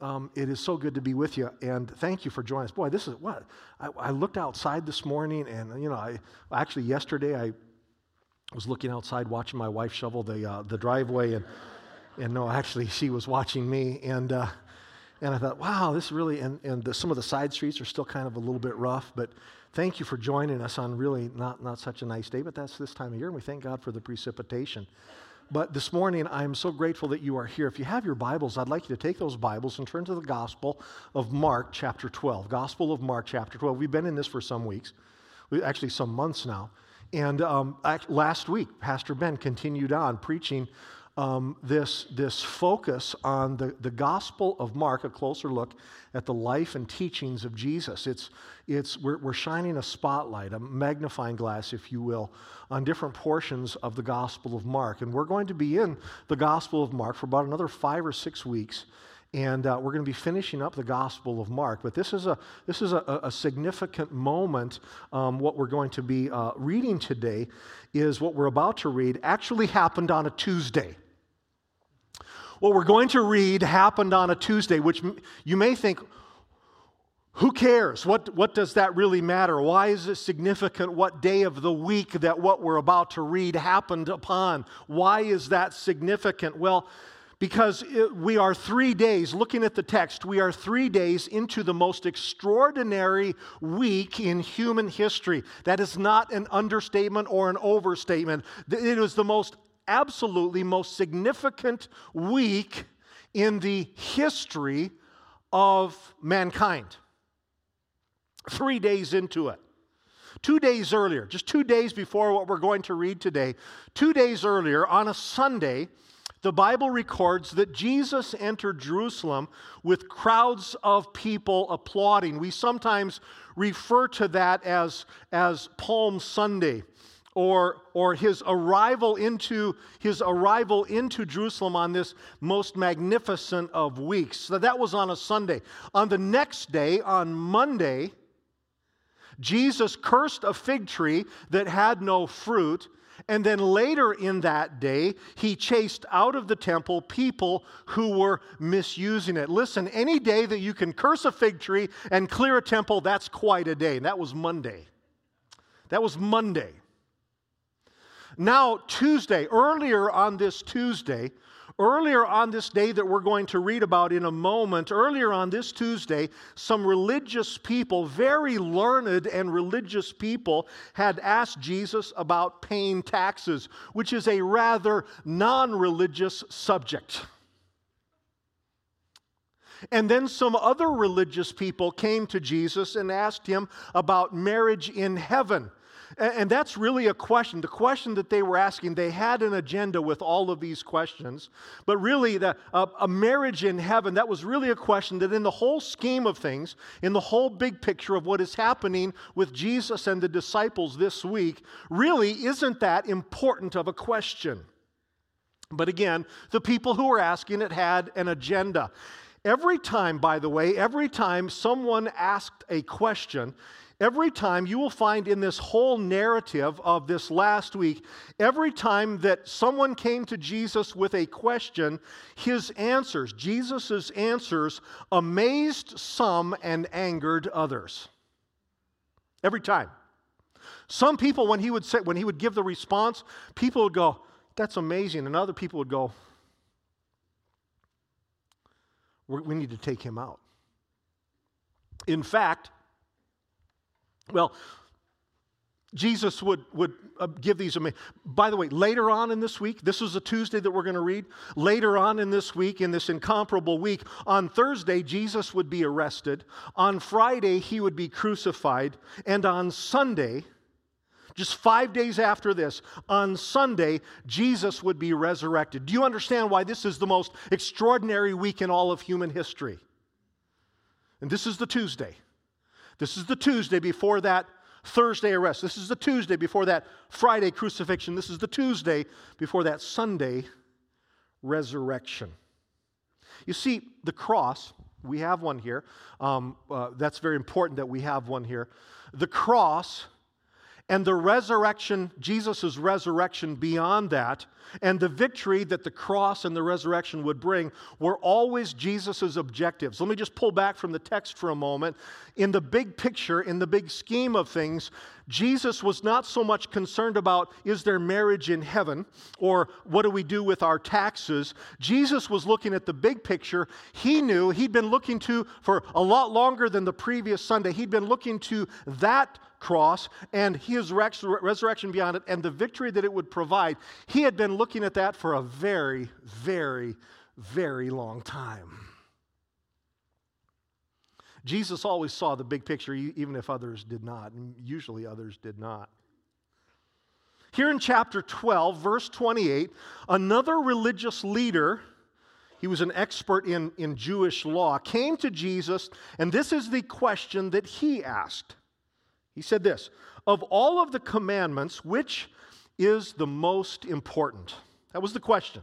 Um, it is so good to be with you, and thank you for joining us. Boy, this is what I, I looked outside this morning, and you know, I actually yesterday I was looking outside watching my wife shovel the uh, the driveway, and and no, actually she was watching me, and uh, and I thought, wow, this really, and and the, some of the side streets are still kind of a little bit rough, but thank you for joining us on really not not such a nice day, but that's this time of year, and we thank God for the precipitation. But this morning, I'm so grateful that you are here. If you have your Bibles, I'd like you to take those Bibles and turn to the Gospel of Mark, chapter 12. Gospel of Mark, chapter 12. We've been in this for some weeks, actually, some months now. And um, last week, Pastor Ben continued on preaching um, this, this focus on the, the Gospel of Mark, a closer look at the life and teachings of Jesus. It's, it's, we're, we're shining a spotlight, a magnifying glass, if you will, on different portions of the Gospel of Mark. And we're going to be in the Gospel of Mark for about another five or six weeks and uh, we're going to be finishing up the Gospel of Mark. But this is a, this is a, a significant moment. Um, what we're going to be uh, reading today is what we're about to read actually happened on a Tuesday. What we're going to read happened on a Tuesday, which you may think, who cares? What, what does that really matter? Why is it significant what day of the week that what we're about to read happened upon? Why is that significant? Well, because it, we are three days, looking at the text, we are three days into the most extraordinary week in human history. That is not an understatement or an overstatement. It is the most absolutely most significant week in the history of mankind. Three days into it. Two days earlier, just two days before what we're going to read today, two days earlier, on a Sunday, the Bible records that Jesus entered Jerusalem with crowds of people applauding. We sometimes refer to that as, as Palm Sunday or, or his arrival into his arrival into Jerusalem on this most magnificent of weeks. So that was on a Sunday. On the next day, on Monday, Jesus cursed a fig tree that had no fruit. And then later in that day, he chased out of the temple people who were misusing it. Listen, any day that you can curse a fig tree and clear a temple, that's quite a day. And that was Monday. That was Monday. Now, Tuesday, earlier on this Tuesday, earlier on this day that we're going to read about in a moment, earlier on this Tuesday, some religious people, very learned and religious people, had asked Jesus about paying taxes, which is a rather non religious subject. And then some other religious people came to Jesus and asked him about marriage in heaven. And that's really a question. The question that they were asking, they had an agenda with all of these questions. But really, the, a marriage in heaven, that was really a question that, in the whole scheme of things, in the whole big picture of what is happening with Jesus and the disciples this week, really isn't that important of a question. But again, the people who were asking it had an agenda. Every time, by the way, every time someone asked a question, Every time you will find in this whole narrative of this last week, every time that someone came to Jesus with a question, his answers, Jesus' answers, amazed some and angered others. Every time. Some people, when he would say, when he would give the response, people would go, That's amazing. And other people would go, We need to take him out. In fact, well, Jesus would, would uh, give these. By the way, later on in this week, this is a Tuesday that we're going to read. Later on in this week, in this incomparable week, on Thursday, Jesus would be arrested. On Friday, he would be crucified. And on Sunday, just five days after this, on Sunday, Jesus would be resurrected. Do you understand why this is the most extraordinary week in all of human history? And this is the Tuesday. This is the Tuesday before that Thursday arrest. This is the Tuesday before that Friday crucifixion. This is the Tuesday before that Sunday resurrection. You see, the cross, we have one here. Um, uh, that's very important that we have one here. The cross and the resurrection, Jesus' resurrection beyond that, and the victory that the cross and the resurrection would bring were always Jesus' objectives. Let me just pull back from the text for a moment. In the big picture, in the big scheme of things, Jesus was not so much concerned about is there marriage in heaven or what do we do with our taxes. Jesus was looking at the big picture. He knew he'd been looking to for a lot longer than the previous Sunday. He'd been looking to that cross and his resurrection beyond it and the victory that it would provide. He had been looking at that for a very, very, very long time. Jesus always saw the big picture, even if others did not, and usually others did not. Here in chapter 12, verse 28, another religious leader, he was an expert in, in Jewish law, came to Jesus, and this is the question that he asked. He said this Of all of the commandments, which is the most important? That was the question.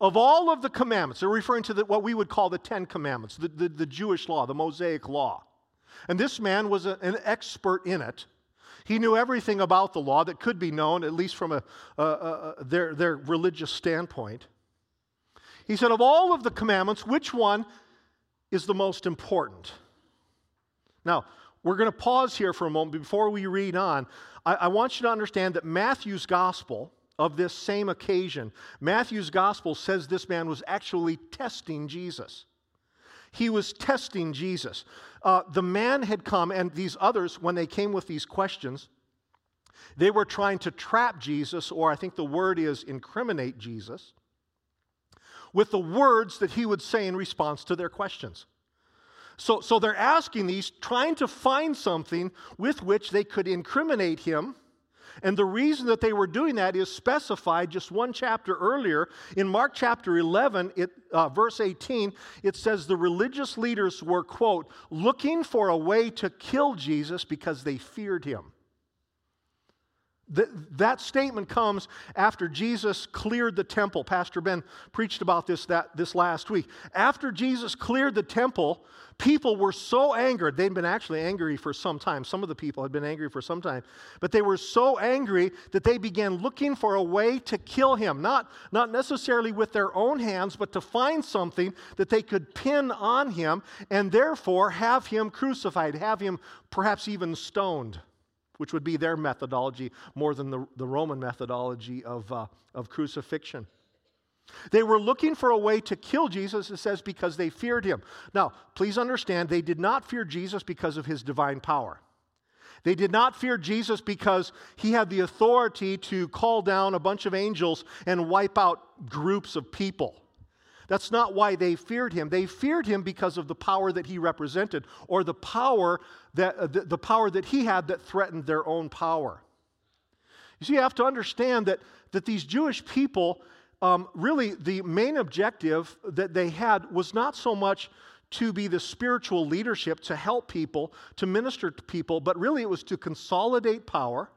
Of all of the commandments, they're referring to the, what we would call the Ten Commandments, the, the, the Jewish law, the Mosaic law. And this man was a, an expert in it. He knew everything about the law that could be known, at least from a, a, a, their, their religious standpoint. He said, Of all of the commandments, which one is the most important? Now, we're going to pause here for a moment before we read on. I, I want you to understand that Matthew's gospel of this same occasion, Matthew's gospel says this man was actually testing Jesus. He was testing Jesus. Uh, the man had come, and these others, when they came with these questions, they were trying to trap Jesus, or I think the word is incriminate Jesus, with the words that he would say in response to their questions. So, so they're asking these, trying to find something with which they could incriminate him. And the reason that they were doing that is specified just one chapter earlier. In Mark chapter 11, it, uh, verse 18, it says the religious leaders were, quote, looking for a way to kill Jesus because they feared him. That statement comes after Jesus cleared the temple. Pastor Ben preached about this, that, this last week. After Jesus cleared the temple, People were so angered. They'd been actually angry for some time. Some of the people had been angry for some time. But they were so angry that they began looking for a way to kill him. Not, not necessarily with their own hands, but to find something that they could pin on him and therefore have him crucified, have him perhaps even stoned, which would be their methodology more than the, the Roman methodology of, uh, of crucifixion. They were looking for a way to kill Jesus, it says, because they feared him. Now, please understand, they did not fear Jesus because of his divine power. They did not fear Jesus because he had the authority to call down a bunch of angels and wipe out groups of people. That's not why they feared him. They feared him because of the power that he represented or the power that, uh, the, the power that he had that threatened their own power. You see, you have to understand that, that these Jewish people um, really the main objective that they had was not so much to be the spiritual leadership to help people, to minister to people, but really it was to consolidate power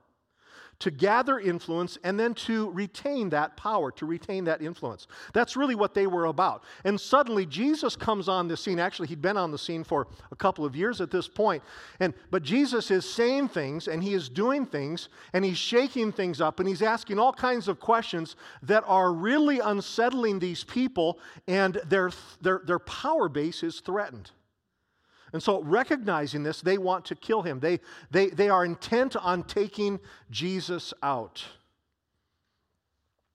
to gather influence and then to retain that power, to retain that influence. That's really what they were about. And suddenly Jesus comes on the scene. Actually, he'd been on the scene for a couple of years at this point. And but Jesus is saying things and he is doing things and he's shaking things up and he's asking all kinds of questions that are really unsettling these people and their their, their power base is threatened. And so, recognizing this, they want to kill him. They, they, they are intent on taking Jesus out.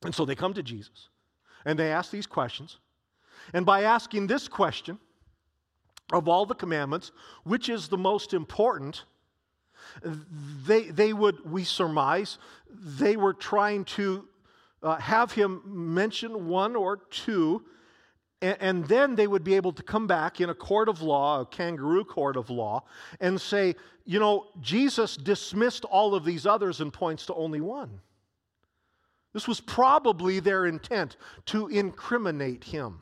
And so they come to Jesus and they ask these questions. And by asking this question, of all the commandments, which is the most important, they, they would, we surmise, they were trying to uh, have him mention one or two and, and then they would be able to come back in a court of law, a kangaroo court of law, and say, you know, Jesus dismissed all of these others and points to only one. This was probably their intent to incriminate him.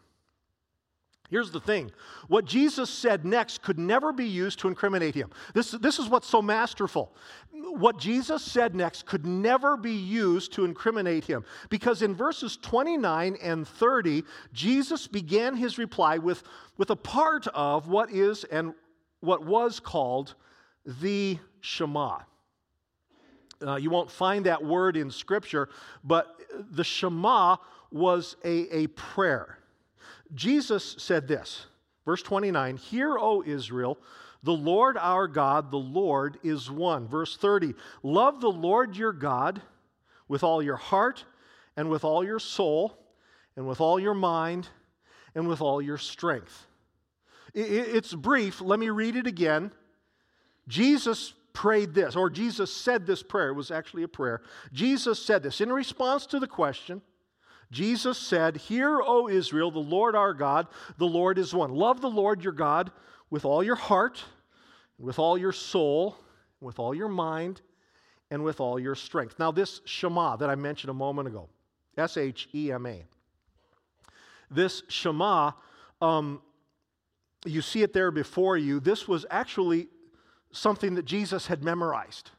Here's the thing what Jesus said next could never be used to incriminate him. This, this is what's so masterful. What Jesus said next could never be used to incriminate him. Because in verses 29 and 30, Jesus began his reply with, with a part of what is and what was called the Shema. Uh, you won't find that word in Scripture, but the Shema was a, a prayer. Jesus said this, verse 29 Hear, O Israel, the Lord our God, the Lord is one. Verse 30 Love the Lord your God with all your heart, and with all your soul, and with all your mind, and with all your strength. It's brief. Let me read it again. Jesus prayed this, or Jesus said this prayer. It was actually a prayer. Jesus said this in response to the question. Jesus said, Hear, O Israel, the Lord our God, the Lord is one. Love the Lord your God with all your heart, with all your soul, with all your mind, and with all your strength. Now, this Shema that I mentioned a moment ago, S H E M A, this Shema, um, you see it there before you. This was actually something that Jesus had memorized.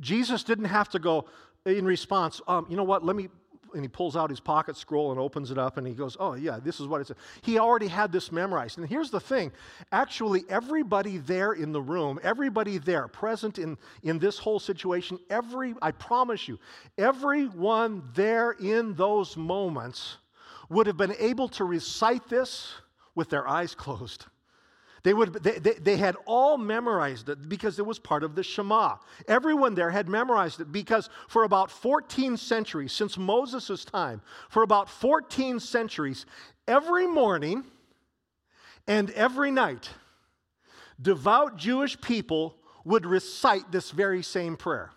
Jesus didn't have to go in response, um, you know what, let me, and he pulls out his pocket scroll and opens it up and he goes, oh, yeah, this is what it says. He already had this memorized. And here's the thing actually, everybody there in the room, everybody there present in, in this whole situation, every, I promise you, everyone there in those moments would have been able to recite this with their eyes closed. They, would, they, they, they, had all memorized it because it was part of the Shema. Everyone there had memorized it because for about 14 centuries, since Moses' time, for about 14 centuries, every morning and every night, devout Jewish people would recite this very same prayer.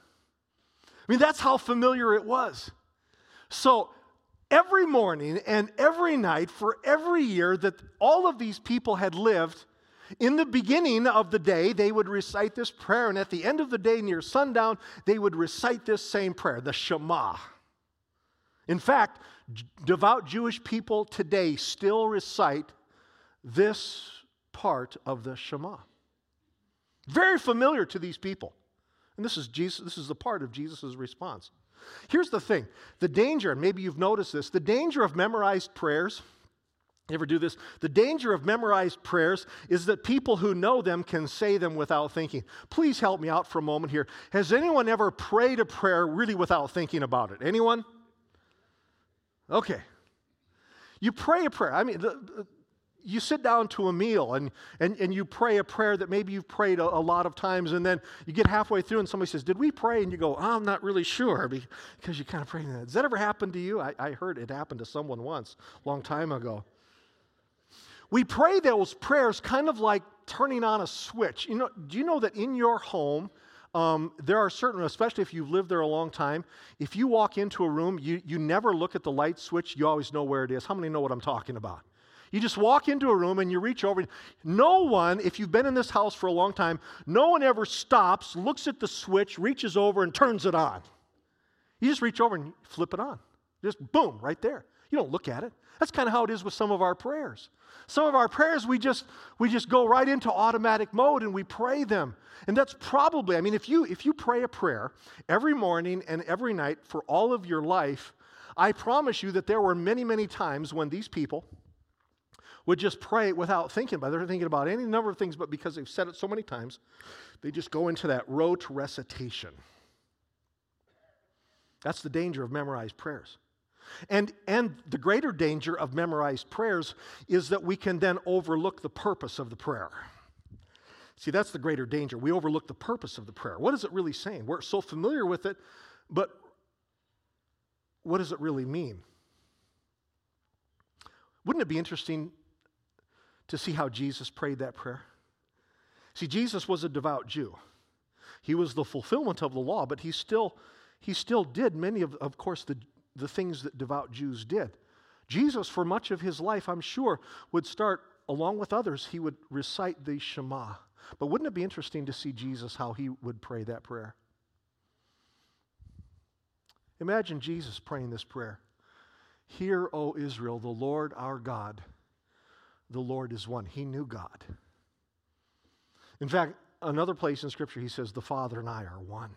I mean, that's how familiar it was. So every morning and every night for every year that all of these people had lived, in the beginning of the day, they would recite this prayer, and at the end of the day, near sundown, they would recite this same prayer, the Shema. In fact, devout Jewish people today still recite this part of the Shema. Very familiar to these people. And this is Jesus, this is the part of Jesus' response. Here's the thing the danger, and maybe you've noticed this, the danger of memorized prayers you ever do this? The danger of memorized prayers is that people who know them can say them without thinking. Please help me out for a moment here. Has anyone ever prayed a prayer really without thinking about it? Anyone? Okay. You pray a prayer. I mean, you sit down to a meal and, and, and you pray a prayer that maybe you've prayed a, a, lot of times, and then you get halfway through and somebody says, Did we pray? And you go, I'm not really sure because you kind of pray that. Does that ever happen to you? I, I heard it happened to someone once, long time ago. We pray those prayers kind of like turning on a switch. You know, do you know that in your home, um, there are certain, especially if you've lived there a long time, if you walk into a room, you, you never look at the light switch, you always know where it is. How many know what I'm talking about? You just walk into a room and you reach over. No one, if you've been in this house for a long time, no one ever stops, looks at the switch, reaches over, and turns it on. You just reach over and flip it on. Just boom, right there. You don't look at it. That's kind of how it is with some of our prayers. Some of our prayers, we just, we just go right into automatic mode and we pray them. And that's probably, I mean, if you, if you pray a prayer every morning and every night for all of your life, I promise you that there were many, many times when these people would just pray without thinking about it. They're thinking about any number of things, but because they've said it so many times, they just go into that rote recitation. That's the danger of memorized prayers. And, and the greater danger of memorized prayers is that we can then overlook the purpose of the prayer. See, that's the greater danger. We overlook the purpose of the prayer. What is it really saying? We're so familiar with it, but what does it really mean? Wouldn't it be interesting to see how Jesus prayed that prayer? See, Jesus was a devout Jew. He was the fulfillment of the law, but he still, he still did many of, of course, the, the things that devout Jews did. Jesus, for much of his life, I'm sure, would start, along with others, he would recite the Shema. But wouldn't it be interesting to see Jesus, how he would pray that prayer? Imagine Jesus praying this prayer Hear, O Israel, the Lord our God, the Lord is one. He knew God. In fact, another place in Scripture, he says, The Father and I are one.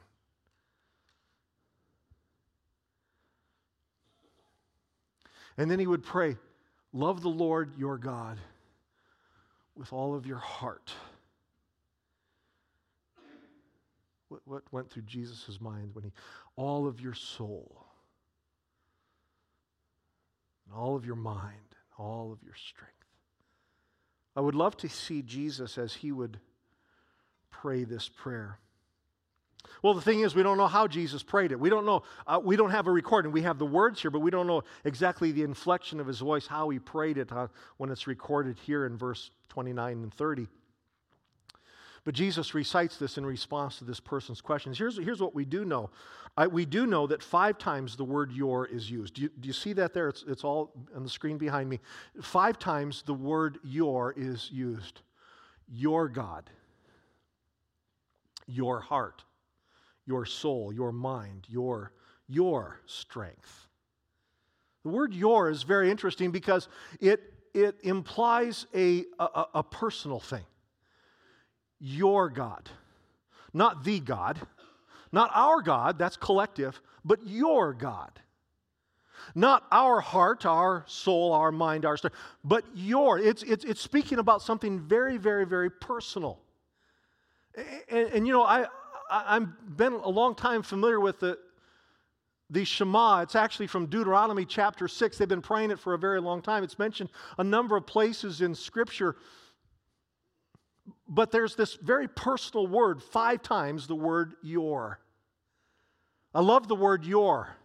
And then he would pray, Love the Lord your God with all of your heart, What, what went through Jesus' mind when he, all of your soul, and all of your mind, and all of your strength. I would love to see Jesus as he would pray this prayer. Well, the thing is, we don't know how Jesus prayed it. We don't know. Uh, we don't have a recording. We have the words here, but we don't know exactly the inflection of his voice, how he prayed it uh, when it's recorded here in verse 29 and 30. But Jesus recites this in response to this person's questions. Here's, here's what we do know I, we do know that five times the word your is used. Do you, do you see that there? It's, it's all on the screen behind me. Five times the word your is used. Your God, your heart, your soul, your mind, your, your strength. The word your is very interesting because it, it implies a, a, a personal thing your God. Not the God, not our God, that's collective, but your God. Not our heart, our soul, our mind, our strength, but your. It's, it's, it's speaking about something very, very, very personal. And, and you know, I, I've been a long time familiar with the, the Shema. It's actually from Deuteronomy chapter 6. They've been praying it for a very long time. It's mentioned a number of places in Scripture but there's this very personal word, five times the word your. I love the word your,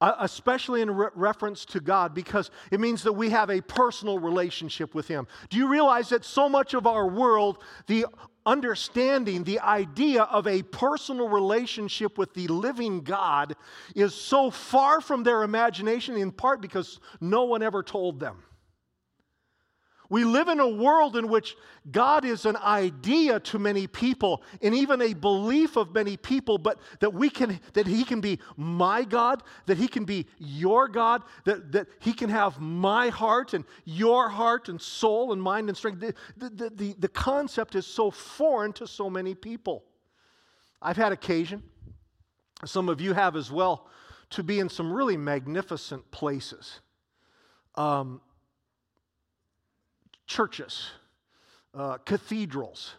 uh, especially in re- reference to God, because it means that we have a personal relationship with Him. Do you realize that so much of our world, the understanding, the idea of a personal relationship with the living God, is so far from their imagination, in part because no one ever told them? We live in a world in which God is an idea to many people and even a belief of many people, but that we can that He can be my God, that He can be your God, that, that He can have my heart and your heart and soul and mind and strength. The, the, the, the concept is so foreign to so many people. I've had occasion, some of you have as well, to be in some really magnificent places. Um, churches, uh, cathedrals.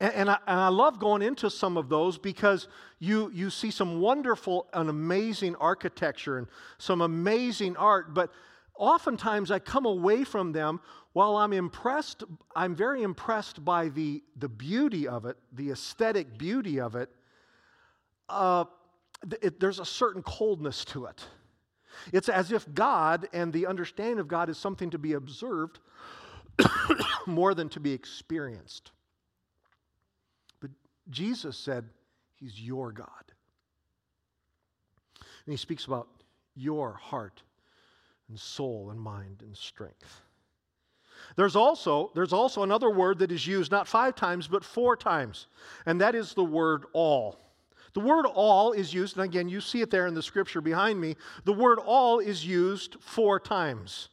And, and, I, and I love going into some of those because you, you see some wonderful and amazing architecture and some amazing art, but oftentimes I come away from them while I'm impressed, I'm very impressed by the, the beauty of it, the aesthetic beauty of it. Uh, it, there's a certain coldness to it. It's as if God and the understanding of God is something to be observed more than to be experienced. But Jesus said, He's your God. And He speaks about your heart and soul and mind and strength. There's also, there's also another word that is used not five times, but four times, and that is the word all. The word all is used, and again, you see it there in the scripture behind me. The word all is used four times.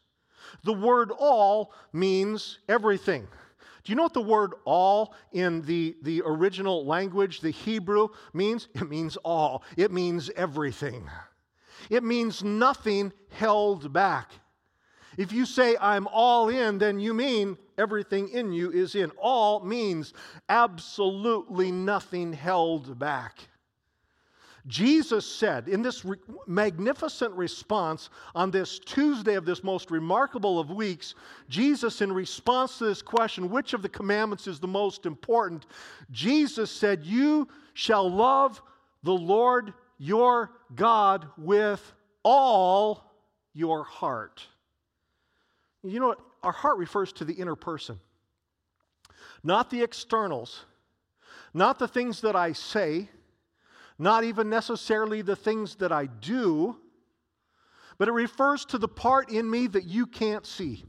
The word all means everything. Do you know what the word all in the, the original language, the Hebrew, means? It means all, it means everything. It means nothing held back. If you say, I'm all in, then you mean everything in you is in. All means absolutely nothing held back. Jesus said in this re- magnificent response on this Tuesday of this most remarkable of weeks, Jesus, in response to this question, which of the commandments is the most important? Jesus said, You shall love the Lord your God with all your heart. You know what? Our heart refers to the inner person, not the externals, not the things that I say not even necessarily the things that I do, but it refers to the part in me that you can't see.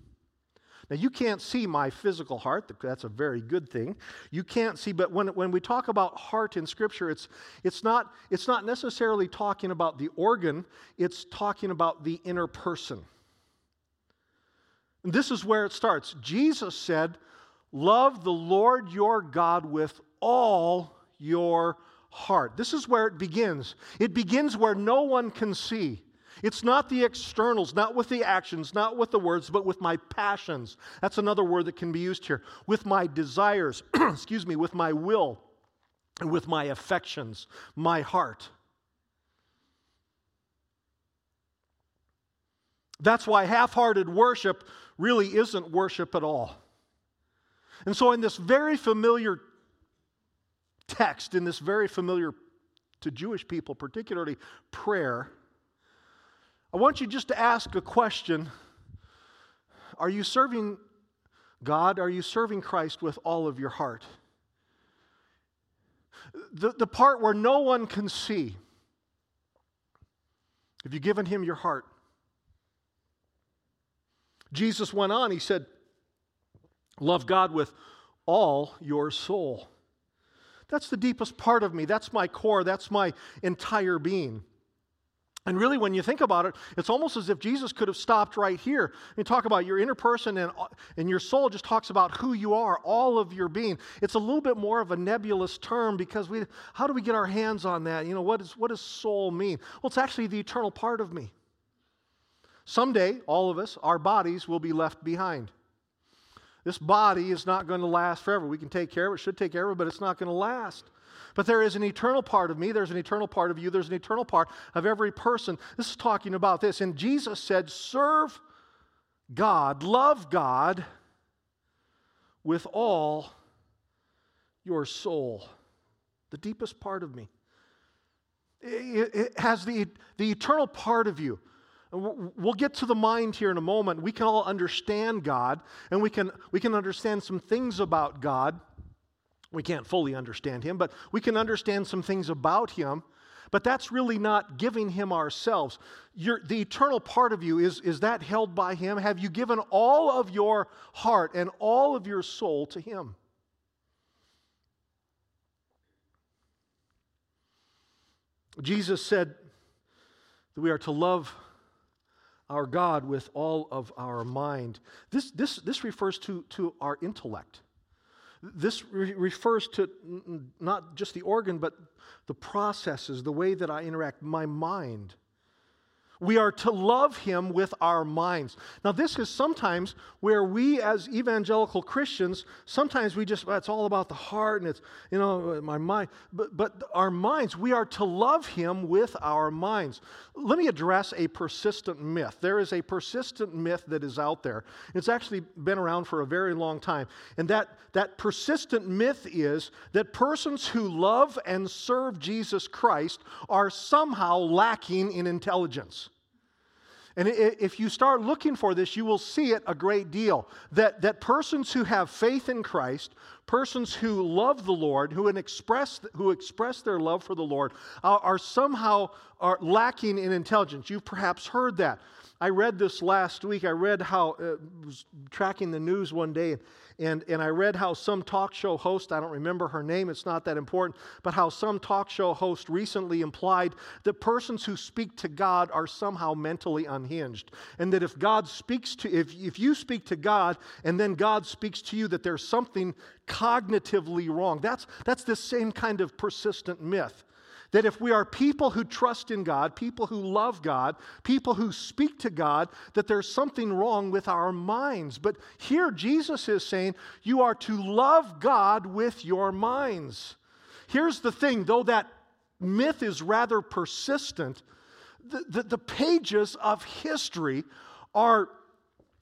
Now, you can't see my physical heart. That's a very good thing. You can't see, but when, when we talk about heart in Scripture, it's, it's, not, it's not necessarily talking about the organ, it's talking about the inner person. And this is where it starts. Jesus said, Love the Lord your God with all your heart. This is where it begins. It begins where no one can see. It's not the externals, not with the actions, not with the words, but with my passions. That's another word that can be used here. With my desires, excuse me, with my will. and with my affections, my heart. That's why half hearted worship really isn't worship at all. And so, in this very familiar text, in this very familiar to Jewish people, particularly prayer, I want you just to ask a question Are you serving God? Are you serving Christ with all of your heart? The, the part where no one can see. Have you given him your heart? Jesus went on, he said, Love God with all your soul. That's the deepest part of me. That's my core. That's my entire being. And really, when you think about it, it's almost as if Jesus could have stopped right here and talk about your inner person and, and your soul just talks about who you are, all of your being. It's a little bit more of a nebulous term because we, how do we get our hands on that? You know, what, is, what does soul mean? Well, it's actually the eternal part of me. Someday, all of us, our bodies will be left behind. This body is not going to last forever. We can take care of it, should take care of it, but it's not going to last. But there is an eternal part of me, there's an eternal part of you, there's an eternal part of every person. This is talking about this. And Jesus said, Serve God, love God with all your soul, the deepest part of me. It has the, the eternal part of you. We'll get to the mind here in a moment. We can all understand God, and we can, we can understand some things about God. We can't fully understand Him, but we can understand some things about Him. But that's really not giving Him ourselves. The eternal part of you, is, is that held by Him? Have you given all of your heart and all of your soul to Him? Jesus said that we are to love our God with all of our mind. This, this, this refers to, to our intellect. This re- refers to n- not just the organ, but the processes, the way that I interact, my mind. We are to love him with our minds. Now, this is sometimes where we, as evangelical Christians, sometimes we just, well, it's all about the heart and it's, you know, my mind. But, but our minds, we are to love him with our minds. Let me address a persistent myth. There is a persistent myth that is out there. It's actually been around for a very long time. And that, that persistent myth is that persons who love and serve Jesus Christ are somehow lacking in intelligence. And if you start looking for this, you will see it a great deal. That, that persons who have faith in Christ, persons who love the Lord, who express, who express their love for the Lord, uh, are somehow are lacking in intelligence. You've perhaps heard that. I read this last week. I read how, uh, was tracking the news one day, and, and I read how some talk show host, I don't remember her name, it's not that important, but how some talk show host recently implied that persons who speak to God are somehow mentally unhinged. And that if God speaks to, if, if you speak to God and then God speaks to you, that there's something cognitively wrong. That's, that's the same kind of persistent myth. That if we are people who trust in God, people who love God, people who speak to God, that there's something wrong with our minds. But here Jesus is saying you are to love God with your minds. Here's the thing though that myth is rather persistent, the, the, the pages of history are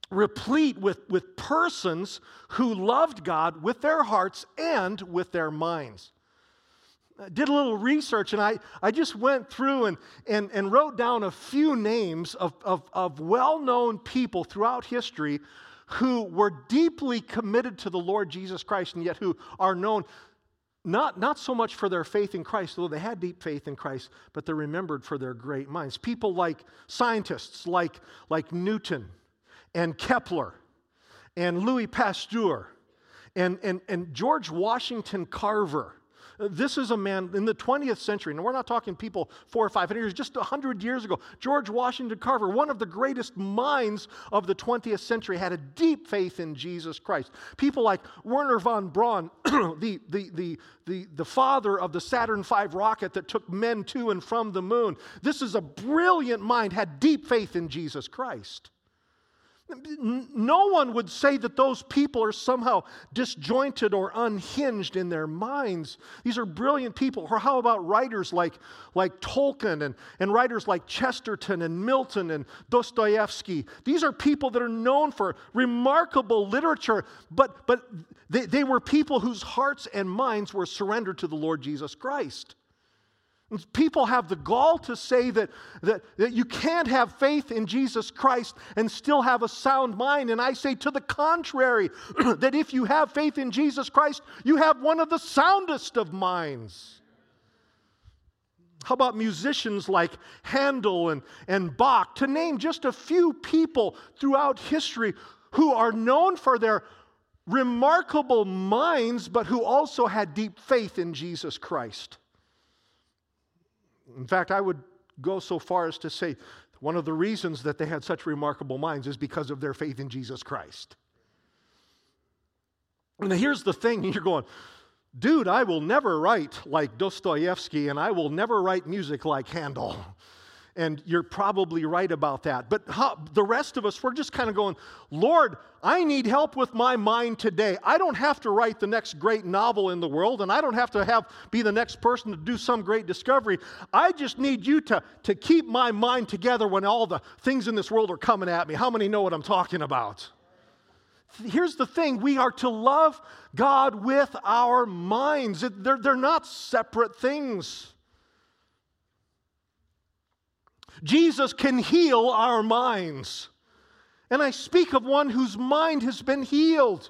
replete with, with persons who loved God with their hearts and with their minds did a little research and I, I just went through and, and, and wrote down a few names of, of, of well known people throughout history who were deeply committed to the Lord Jesus Christ and yet who are known not, not so much for their faith in Christ, though they had deep faith in Christ, but they're remembered for their great minds. People like scientists like, like Newton and Kepler and Louis Pasteur and, and, and George Washington Carver this is a man in the 20th century, and we're not talking people four or five hundred years, just 100 years ago. George Washington Carver, one of the greatest minds of the 20th century, had a deep faith in Jesus Christ. People like Wernher von Braun, the, the, the, the, the father of the Saturn V rocket that took men to and from the moon. This is a brilliant mind, had deep faith in Jesus Christ. No one would say that those people are somehow disjointed or unhinged in their minds. These are brilliant people. Or how about writers like, like Tolkien and, and writers like Chesterton and Milton and Dostoevsky? These are people that are known for remarkable literature, but, but they, they were people whose hearts and minds were surrendered to the Lord Jesus Christ. People have the gall to say that, that, that you can't have faith in Jesus Christ and still have a sound mind. And I say to the contrary, that if you have faith in Jesus Christ, you have one of the soundest of minds. How about musicians like Handel and, and Bach, to name just a few people throughout history who are known for their remarkable minds, but who also had deep faith in Jesus Christ? In fact, I would go so far as to say one of the reasons that they had such remarkable minds is because of their faith in Jesus Christ. And here's the thing you're going, dude, I will never write like Dostoevsky and I will never write music like Handel and you're probably right about that. But how, the rest of us, we're just kind of going, Lord, I need help with my mind today. I don't have to write the next great novel in the world, and I don't have to have be the next person to do some great discovery. I just need you to, to keep my mind together when all the things in this world are coming at me. How many know what I'm talking about? Here's the thing we are to love God with our minds, they're, they're not separate things. Jesus can heal our minds. And I speak of one whose mind has been healed.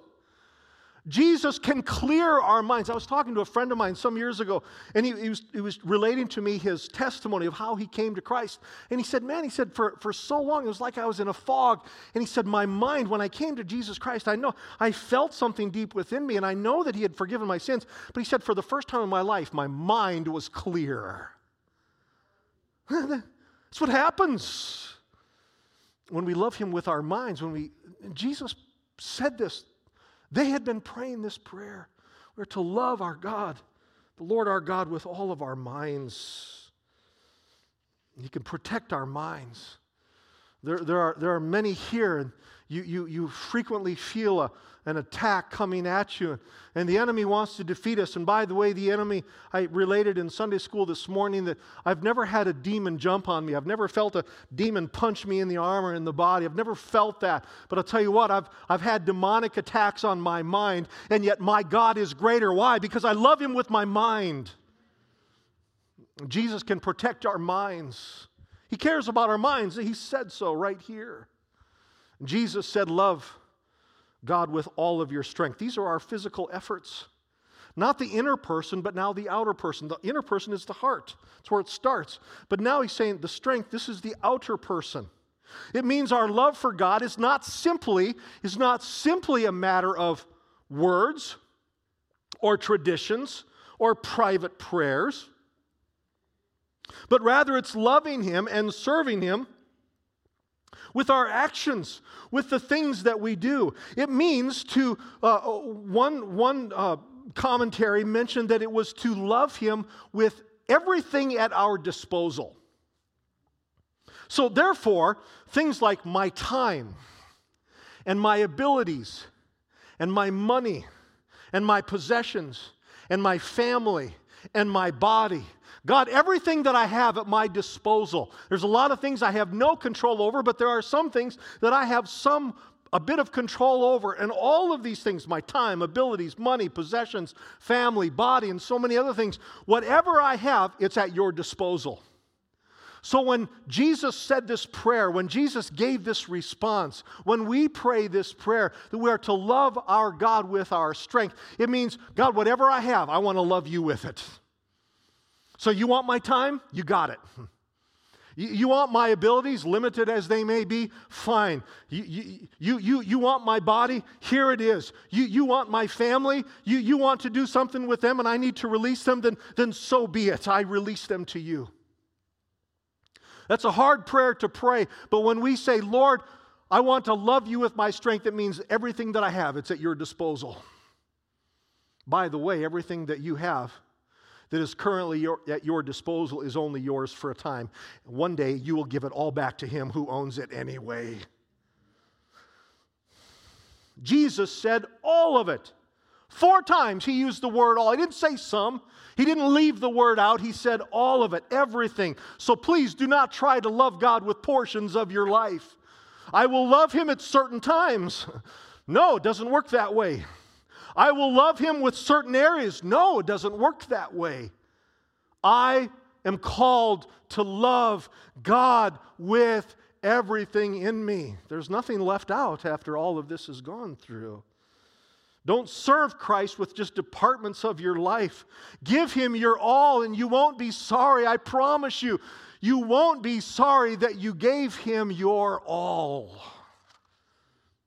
Jesus can clear our minds. I was talking to a friend of mine some years ago, and he, he, was, he was relating to me his testimony of how he came to Christ. And he said, Man, he said, for, for so long, it was like I was in a fog. And he said, My mind, when I came to Jesus Christ, I know I felt something deep within me, and I know that he had forgiven my sins. But he said, For the first time in my life, my mind was clear. That's what happens when we love Him with our minds. When we, Jesus said this, they had been praying this prayer. We're to love our God, the Lord our God, with all of our minds. He can protect our minds. There, there, are, there are many here, and you, you, you frequently feel a, an attack coming at you. And the enemy wants to defeat us. And by the way, the enemy, I related in Sunday school this morning that I've never had a demon jump on me. I've never felt a demon punch me in the arm or in the body. I've never felt that. But I'll tell you what, I've, I've had demonic attacks on my mind, and yet my God is greater. Why? Because I love Him with my mind. Jesus can protect our minds. He cares about our minds. He said so right here. Jesus said, Love God with all of your strength. These are our physical efforts. Not the inner person, but now the outer person. The inner person is the heart. it's where it starts. But now he's saying the strength, this is the outer person. It means our love for God is not simply, is not simply a matter of words or traditions or private prayers, but rather it's loving Him and serving Him with our actions, with the things that we do. It means to, uh, one, one uh, commentary mentioned that it was to love Him with everything at our disposal. So, therefore, things like my time and my abilities and my money and my possessions and my family and my body God, everything that I have at my disposal, there's a lot of things I have no control over, but there are some things that I have some a bit of control over. And all of these things my time, abilities, money, possessions, family, body, and so many other things whatever I have, it's at your disposal. So when Jesus said this prayer, when Jesus gave this response, when we pray this prayer, that we are to love our God with our strength, it means, God, whatever I have, I want to love you with it. So, you want my time? You got it. You, want my abilities, limited as they may be? Fine. You, you, you, you want my body? Here it is. You, you want my family? You, you want to do something with them and I need to release them? Then, then so be it. I release them to you. That's a hard prayer to pray, but when we say, Lord, I want to love you with my strength, it means everything that I have, it's at your disposal. By the way, everything that you have that is currently your, at your disposal is only yours for a time. One day you will give it all back to him who owns it anyway. Jesus said all of it. Four times he used the word all. He didn't say some. He didn't leave the word out. He said all of it, everything. So please do not try to love God with portions of your life. I will love him at certain times. No, it doesn't work that way. I will love him with certain areas. No, it doesn't work that way. I am called to love God with everything in me. There's nothing left out after all of this has gone through. Don't serve Christ with just departments of your life. Give Him your all, and you won't be sorry. I promise you, you won't be sorry that you gave Him your all.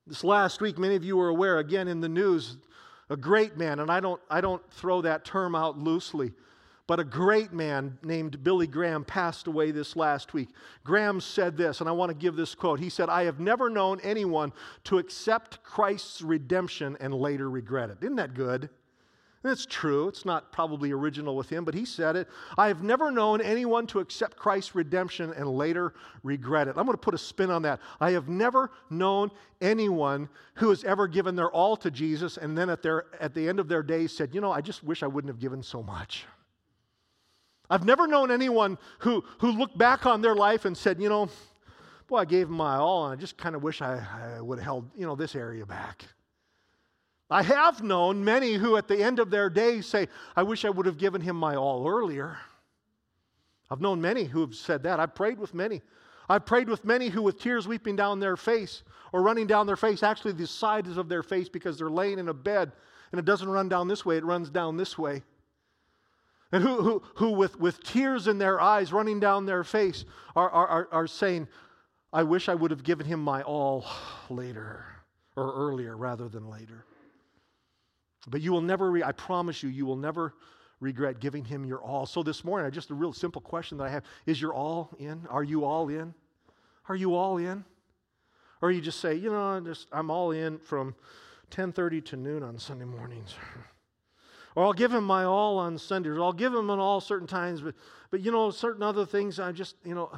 This last week, many of you were aware, again in the news, a great man, and I don't, I don't throw that term out loosely. But a great man named Billy Graham passed away this last week. Graham said this, and I want to give this quote. He said, I have never known anyone to accept Christ's redemption and later regret it. Isn't that good? And it's true. It's not probably original with him, but he said it. I have never known anyone to accept Christ's redemption and later regret it. I'm going to put a spin on that. I have never known anyone who has ever given their all to Jesus and then at, their, at the end of their days said, You know, I just wish I wouldn't have given so much. I've never known anyone who, who looked back on their life and said, you know, boy, I gave my all, and I just kind of wish I, I would have held, you know, this area back. I have known many who at the end of their day say, I wish I would have given him my all earlier. I've known many who have said that. I've prayed with many. I've prayed with many who, with tears weeping down their face or running down their face, actually the sides of their face because they're laying in a bed and it doesn't run down this way, it runs down this way and who, who, who with, with tears in their eyes running down their face, are, are, are saying, I wish I would have given him my all later, or earlier rather than later. But you will never, re- I promise you, you will never regret giving him your all. So this morning, just a real simple question that I have is your all in? Are you all in? Are you all in? Or you just say, you know, just, I'm all in from 10:30 to noon on Sunday mornings. Or I'll give him my all on Sundays. Or I'll give him an all certain times, but, but you know, certain other things I just, you know,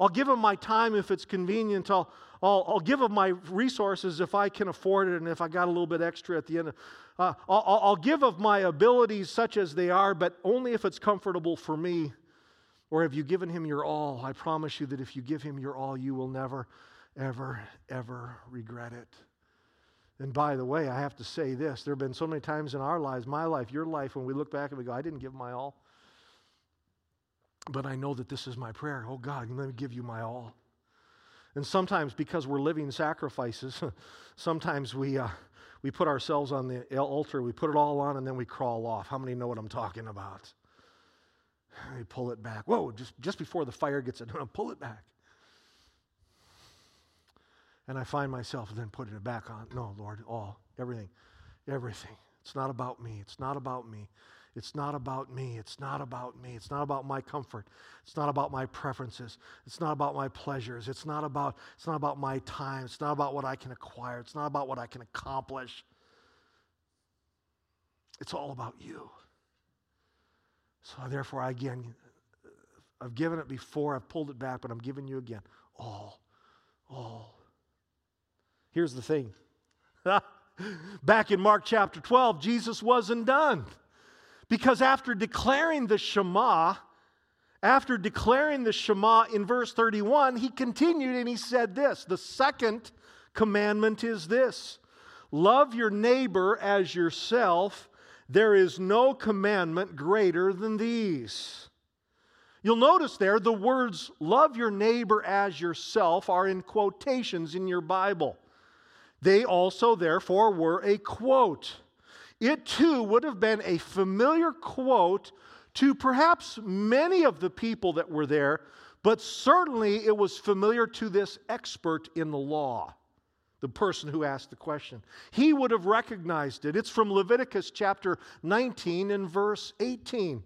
I'll give him my time if it's convenient. I'll, I'll, I'll give him my resources if I can afford it and if I got a little bit extra at the end. Of, uh, I'll, I'll give of my abilities such as they are, but only if it's comfortable for me. Or have you given him your all? I promise you that if you give him your all, you will never, ever, ever regret it. And by the way, I have to say this there have been so many times in our lives, my life, your life, when we look back and we go, I didn't give my all. But I know that this is my prayer. Oh God, let me give you my all. And sometimes, because we're living sacrifices, sometimes we, uh, we put ourselves on the altar, we put it all on, and then we crawl off. How many know what I'm talking about? We pull it back. Whoa, just, just before the fire gets it, pull it back and I find myself then putting it back on. No, Lord, all, everything, everything. It's not about me. It's not about me. It's not about me. It's not about me. It's not about my comfort. It's not about my preferences. It's not about my pleasures. It's not about, it's not about my time. It's not about what I can acquire. It's not about what I can accomplish. It's all about you. So therefore, I again, I've given it before, I've pulled it back, but I'm giving you again. All, all. Here's the thing. Back in Mark chapter 12, Jesus wasn't done. Because after declaring the Shema, after declaring the Shema in verse 31, he continued and he said this The second commandment is this love your neighbor as yourself. There is no commandment greater than these. You'll notice there the words love your neighbor as yourself are in quotations in your Bible. They also, therefore, were a quote. It too would have been a familiar quote to perhaps many of the people that were there, but certainly it was familiar to this expert in the law, the person who asked the question. He would have recognized it. It's from Leviticus chapter 19 and verse 18.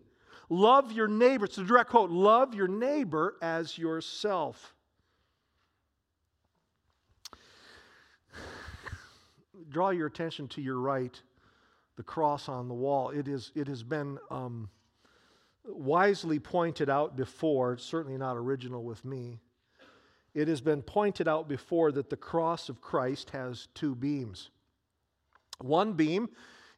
Love your neighbor. It's a direct quote. Love your neighbor as yourself. draw your attention to your right, the cross on the wall. It, is, it has been um, wisely pointed out before, certainly not original with me. It has been pointed out before that the cross of Christ has two beams. One beam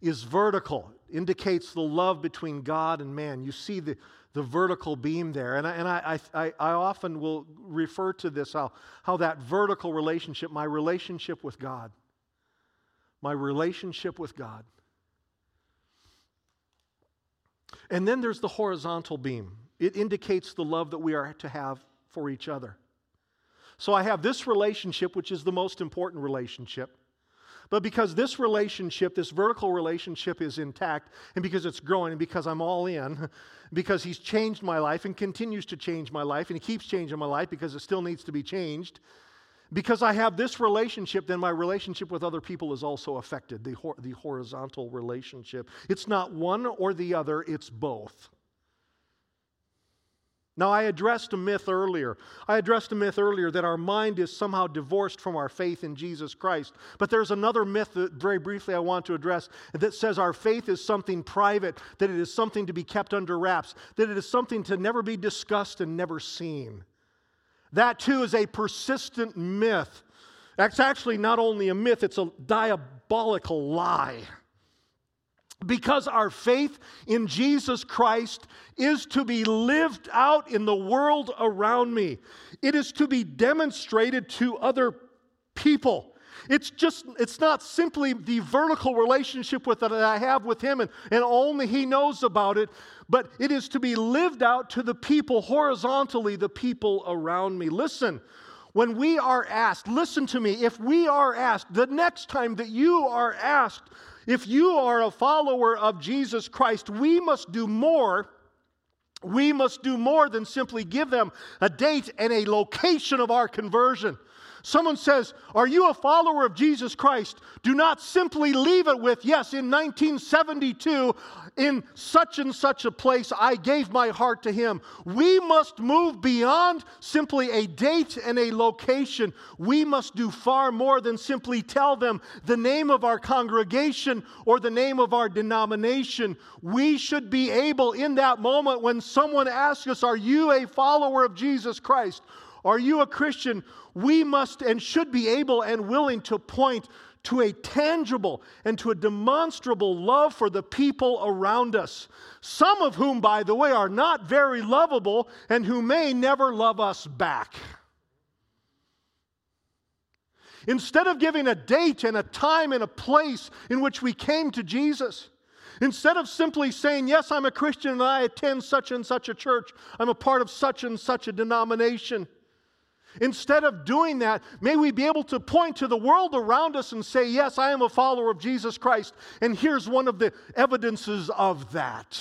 is vertical, indicates the love between God and man. You see the, the vertical beam there. And, I, and I, I, I often will refer to this how, how that vertical relationship, my relationship with God, my relationship with God. And then there's the horizontal beam. It indicates the love that we are to have for each other. So I have this relationship, which is the most important relationship. But because this relationship, this vertical relationship is intact, and because it's growing, and because I'm all in, because He's changed my life and continues to change my life, and He keeps changing my life because it still needs to be changed, because I have this relationship, then my relationship with other people is also affected, the, hor- the horizontal relationship. It's not one or the other, it's both. Now, I addressed a myth earlier. I addressed a myth earlier that our mind is somehow divorced from our faith in Jesus Christ. But there's another myth that very briefly I want to address that says our faith is something private, that it is something to be kept under wraps, that it is something to never be discussed and never seen. That too is a persistent myth. That's actually not only a myth, it's a diabolical lie. Because our faith in Jesus Christ is to be lived out in the world around me. It is to be demonstrated to other people. It's just, it's not simply the vertical relationship with that I have with him and, and only he knows about it, but it is to be lived out to the people horizontally, the people around me. Listen, when we are asked, listen to me, if we are asked, the next time that you are asked, if you are a follower of Jesus Christ, we must do more. We must do more than simply give them a date and a location of our conversion. Someone says, Are you a follower of Jesus Christ? Do not simply leave it with, Yes, in 1972, in such and such a place, I gave my heart to Him. We must move beyond simply a date and a location. We must do far more than simply tell them the name of our congregation or the name of our denomination. We should be able, in that moment, when someone asks us, Are you a follower of Jesus Christ? Are you a Christian? We must and should be able and willing to point to a tangible and to a demonstrable love for the people around us. Some of whom, by the way, are not very lovable and who may never love us back. Instead of giving a date and a time and a place in which we came to Jesus, Instead of simply saying, Yes, I'm a Christian and I attend such and such a church, I'm a part of such and such a denomination. Instead of doing that, may we be able to point to the world around us and say, Yes, I am a follower of Jesus Christ. And here's one of the evidences of that.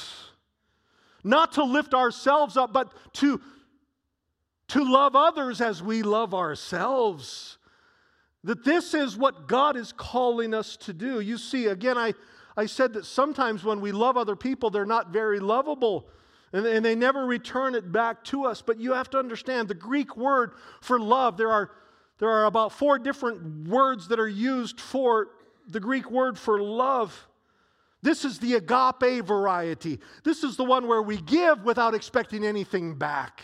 Not to lift ourselves up, but to, to love others as we love ourselves. That this is what God is calling us to do. You see, again, I, I said that sometimes when we love other people, they're not very lovable. And, and they never return it back to us. But you have to understand the Greek word for love, there are, there are about four different words that are used for the Greek word for love. This is the agape variety. This is the one where we give without expecting anything back.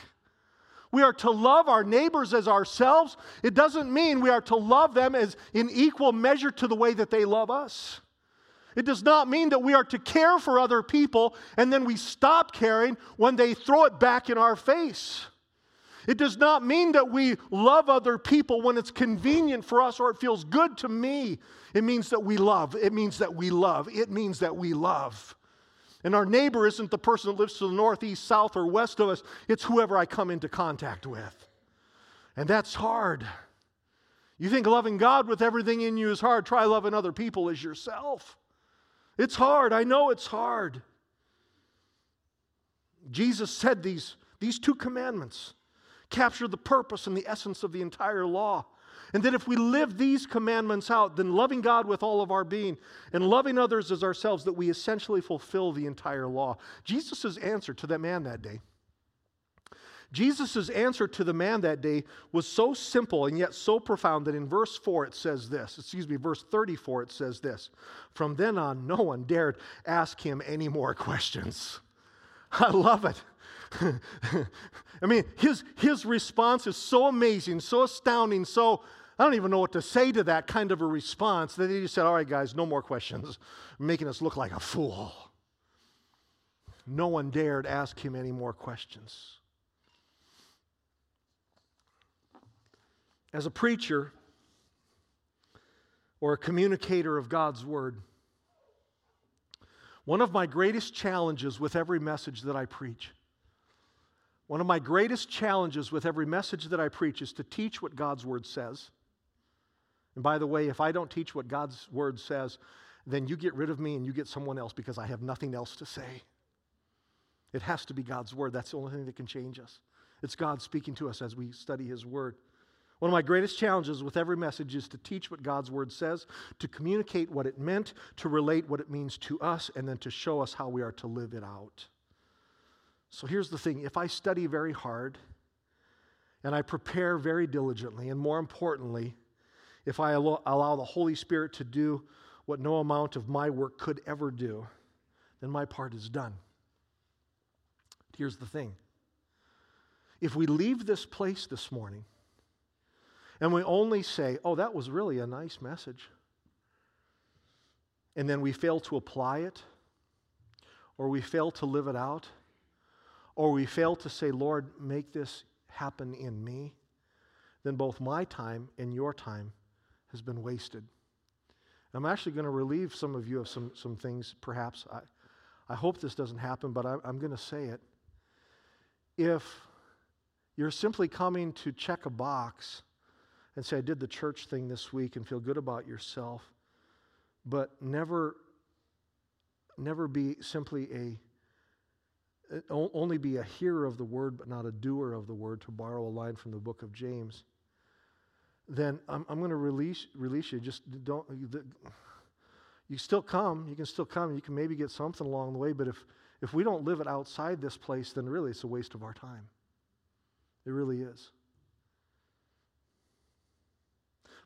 We are to love our neighbors as ourselves. It doesn't mean we are to love them as in equal measure to the way that they love us. It does not mean that we are to care for other people and then we stop caring when they throw it back in our face. It does not mean that we love other people when it's convenient for us or it feels good to me. It means that we love. It means that we love. It means that we love. And our neighbor isn't the person that lives to the north, east, south, or west of us, it's whoever I come into contact with. And that's hard. You think loving God with everything in you is hard, try loving other people as yourself. It's hard. I know it's hard. Jesus said these, these two commandments capture the purpose and the essence of the entire law. And that if we live these commandments out, then loving God with all of our being and loving others as ourselves, that we essentially fulfill the entire law. Jesus' answer to that man that day Jesus' answer to the man that day was so simple and yet so profound that in verse 4 it says this, excuse me, verse 34 it says this From then on, no one dared ask him any more questions. I love it. I mean, his, his response is so amazing, so astounding, so I don't even know what to say to that kind of a response. Then he just said, All right, guys, no more questions, making us look like a fool. No one dared ask him any more questions. As a preacher or a communicator of God's word, one of my greatest challenges with every message that I preach, one of my greatest challenges with every message that I preach is to teach what God's word says. And by the way, if I don't teach what God's word says, then you get rid of me and you get someone else because I have nothing else to say. It has to be God's word. That's the only thing that can change us. It's God speaking to us as we study his word. One of my greatest challenges with every message is to teach what God's word says, to communicate what it meant, to relate what it means to us, and then to show us how we are to live it out. So here's the thing if I study very hard and I prepare very diligently, and more importantly, if I allow the Holy Spirit to do what no amount of my work could ever do, then my part is done. Here's the thing if we leave this place this morning and we only say, oh, that was really a nice message, and then we fail to apply it, or we fail to live it out, or we fail to say, Lord, make this happen in me, then both my time and your time has been wasted. I'm actually going to relieve some of you of some, some things, perhaps. I, I hope this doesn't happen, but I, I'm going to say it if you're simply coming to check a box and say, I did the church thing this week and feel good about yourself, but never, never be simply a, uh, only be a hearer of the word, but not a doer of the word, to borrow a line from the book of James, then I'm, I'm going to release, release you. Just don't, you still come, you can still come, you can maybe get something along the way, but if, if we don't live it outside this place, then really it's a waste of our time. It really is.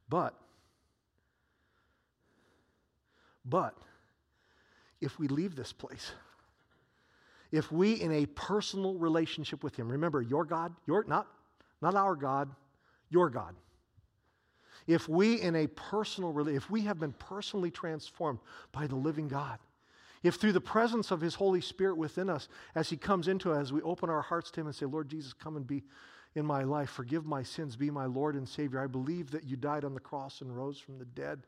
But, but, if we leave this place, if we in a personal relationship with him remember your god your not not our god your god. If we in a personal if we have been personally transformed by the living god if through the presence of His Holy Spirit within us, as He comes into us, as we open our hearts to Him and say, Lord Jesus, come and be in my life, forgive my sins, be my Lord and Savior. I believe that you died on the cross and rose from the dead.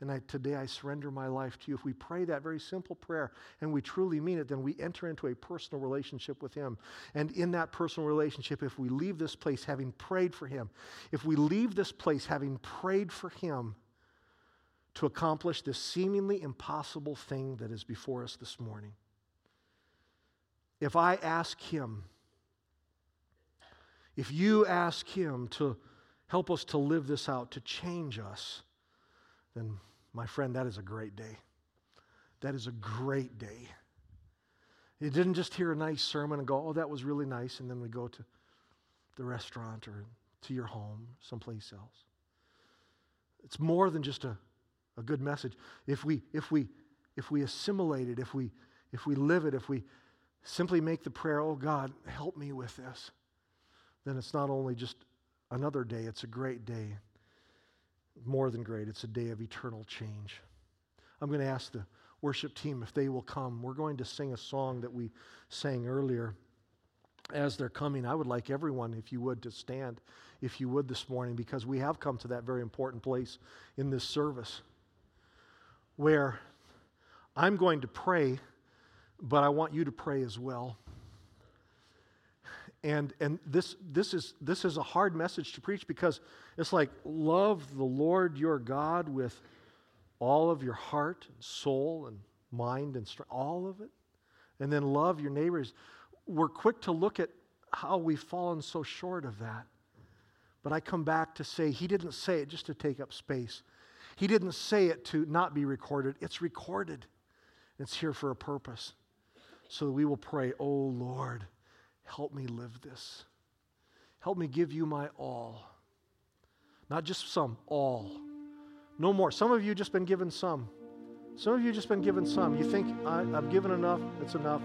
And I, today I surrender my life to you. If we pray that very simple prayer and we truly mean it, then we enter into a personal relationship with Him. And in that personal relationship, if we leave this place having prayed for Him, if we leave this place having prayed for Him, to accomplish this seemingly impossible thing that is before us this morning. If I ask Him, if you ask Him to help us to live this out, to change us, then, my friend, that is a great day. That is a great day. You didn't just hear a nice sermon and go, oh, that was really nice, and then we go to the restaurant or to your home, someplace else. It's more than just a a good message. If we, if we, if we assimilate it, if we, if we live it, if we simply make the prayer, oh God, help me with this, then it's not only just another day, it's a great day. More than great, it's a day of eternal change. I'm going to ask the worship team if they will come. We're going to sing a song that we sang earlier. As they're coming, I would like everyone, if you would, to stand, if you would, this morning, because we have come to that very important place in this service where I'm going to pray, but I want you to pray as well. And, and this, this, is, this is a hard message to preach because it's like love the Lord your God with all of your heart and soul and mind and strength, all of it. And then love your neighbors. We're quick to look at how we've fallen so short of that. But I come back to say, he didn't say it just to take up space. He didn't say it to not be recorded, it's recorded. It's here for a purpose. So we will pray, Oh Lord, help me live this. Help me give you my all. Not just some, all. No more. Some of you just been given some. Some of you just been given some. You think, I, have given enough, it's enough.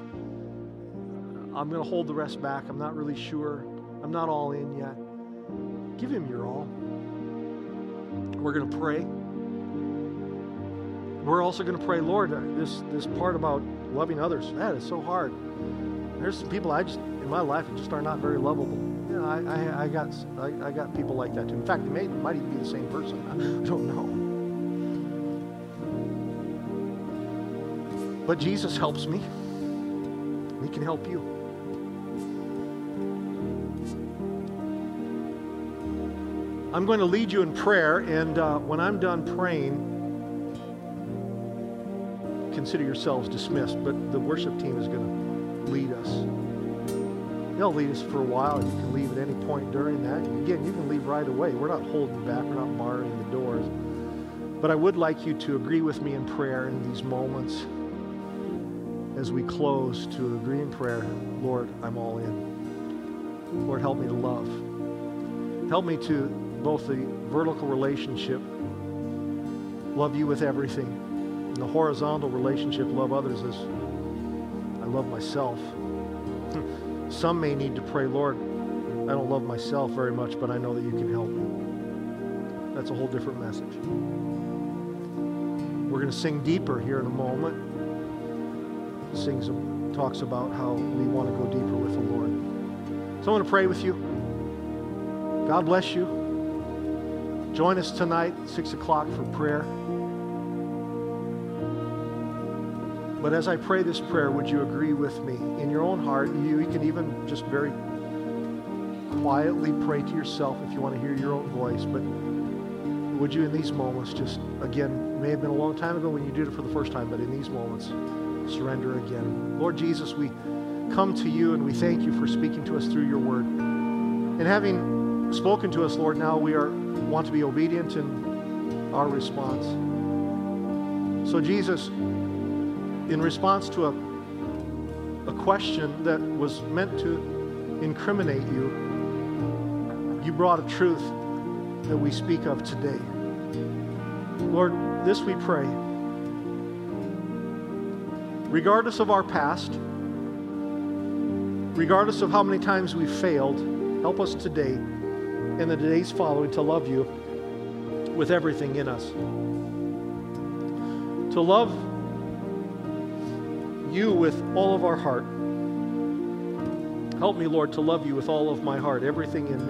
I'm going to hold the rest back. I'm not really sure. I'm not all in yet. Give him your all. We're going to pray. We're also going to pray, Lord, uh, this, this part about loving others, that is so hard. There's some people I just, in my life, that just are not very lovable. You know, I, I, I got, I, I, got people like that too. In fact, it may, might even be the same person. I don't know. But Jesus helps me. He can help you. I'm going to lead you in prayer, and uh, when I'm done praying, consider yourselves dismissed. But the worship team is going to lead us. They'll lead us for a while, you can leave at any point during that. Again, you can leave right away. We're not holding back, we're not barring the doors. But I would like you to agree with me in prayer in these moments as we close to agree in prayer. Lord, I'm all in. Lord, help me to love. Help me to both the vertical relationship, love you with everything, and the horizontal relationship, love others as love myself. Some may need to pray, Lord, I don't love myself very much, but I know that you can help me. That's a whole different message. We're going to sing deeper here in a moment. Sings, talks about how we want to go deeper with the Lord. So I want to pray with you. God bless you. Join us tonight, 6 o'clock, for prayer. But as I pray this prayer, would you agree with me? In your own heart, you, you can even just very quietly pray to yourself if you want to hear your own voice. But would you, in these moments, just again, may have been a long time ago when you did it for the first time, but in these moments, surrender again. Lord Jesus, we come to you and we thank you for speaking to us through your word. And having spoken to us, Lord, now we are want to be obedient in our response. So, Jesus, in response to a, a question that was meant to incriminate you, you brought a truth that we speak of today. Lord, this we pray. Regardless of our past, regardless of how many times we failed, help us today and the days following to love you with everything in us. To love you with all of our heart. Help me, Lord, to love you with all of my heart, everything in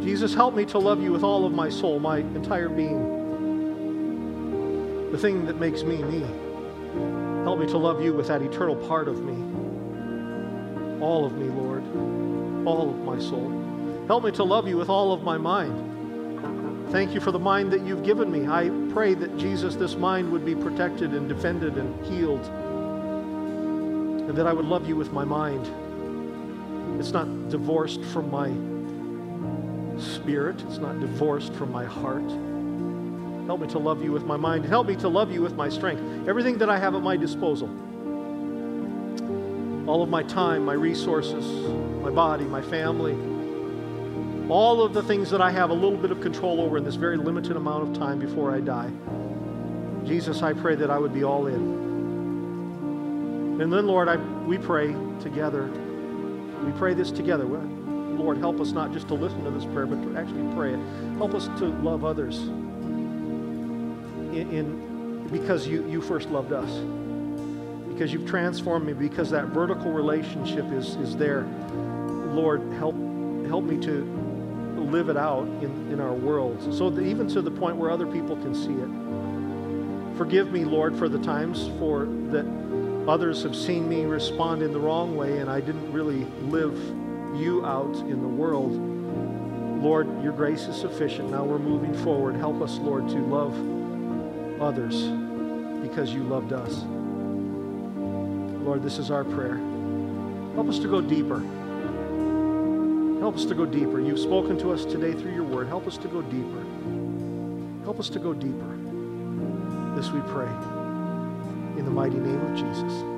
me. Jesus, help me to love you with all of my soul, my entire being, the thing that makes me me. Help me to love you with that eternal part of me, all of me, Lord, all of my soul. Help me to love you with all of my mind. Thank you for the mind that you've given me. I pray that Jesus, this mind would be protected and defended and healed, and that I would love you with my mind. It's not divorced from my spirit, it's not divorced from my heart. Help me to love you with my mind. Help me to love you with my strength. Everything that I have at my disposal. All of my time, my resources, my body, my family, all of the things that I have a little bit of control over in this very limited amount of time before I die. Jesus, I pray that I would be all in. And then, Lord, I, we pray together. We pray this together. Lord, help us not just to listen to this prayer, but to actually pray it. Help us to love others in, in because you, you first loved us. Because you've transformed me, because that vertical relationship is, is there. Lord, help help me to live it out in, in our world. So that even to the point where other people can see it. Forgive me, Lord, for the times for that others have seen me respond in the wrong way and I didn't really live you out in the world. Lord, your grace is sufficient. Now we're moving forward. Help us, Lord, to love others because you loved us. Lord, this is our prayer. Help us to go deeper. Help us to go deeper. You've spoken to us today through your word. Help us to go deeper. Help us to go deeper. This we pray in the mighty name of Jesus.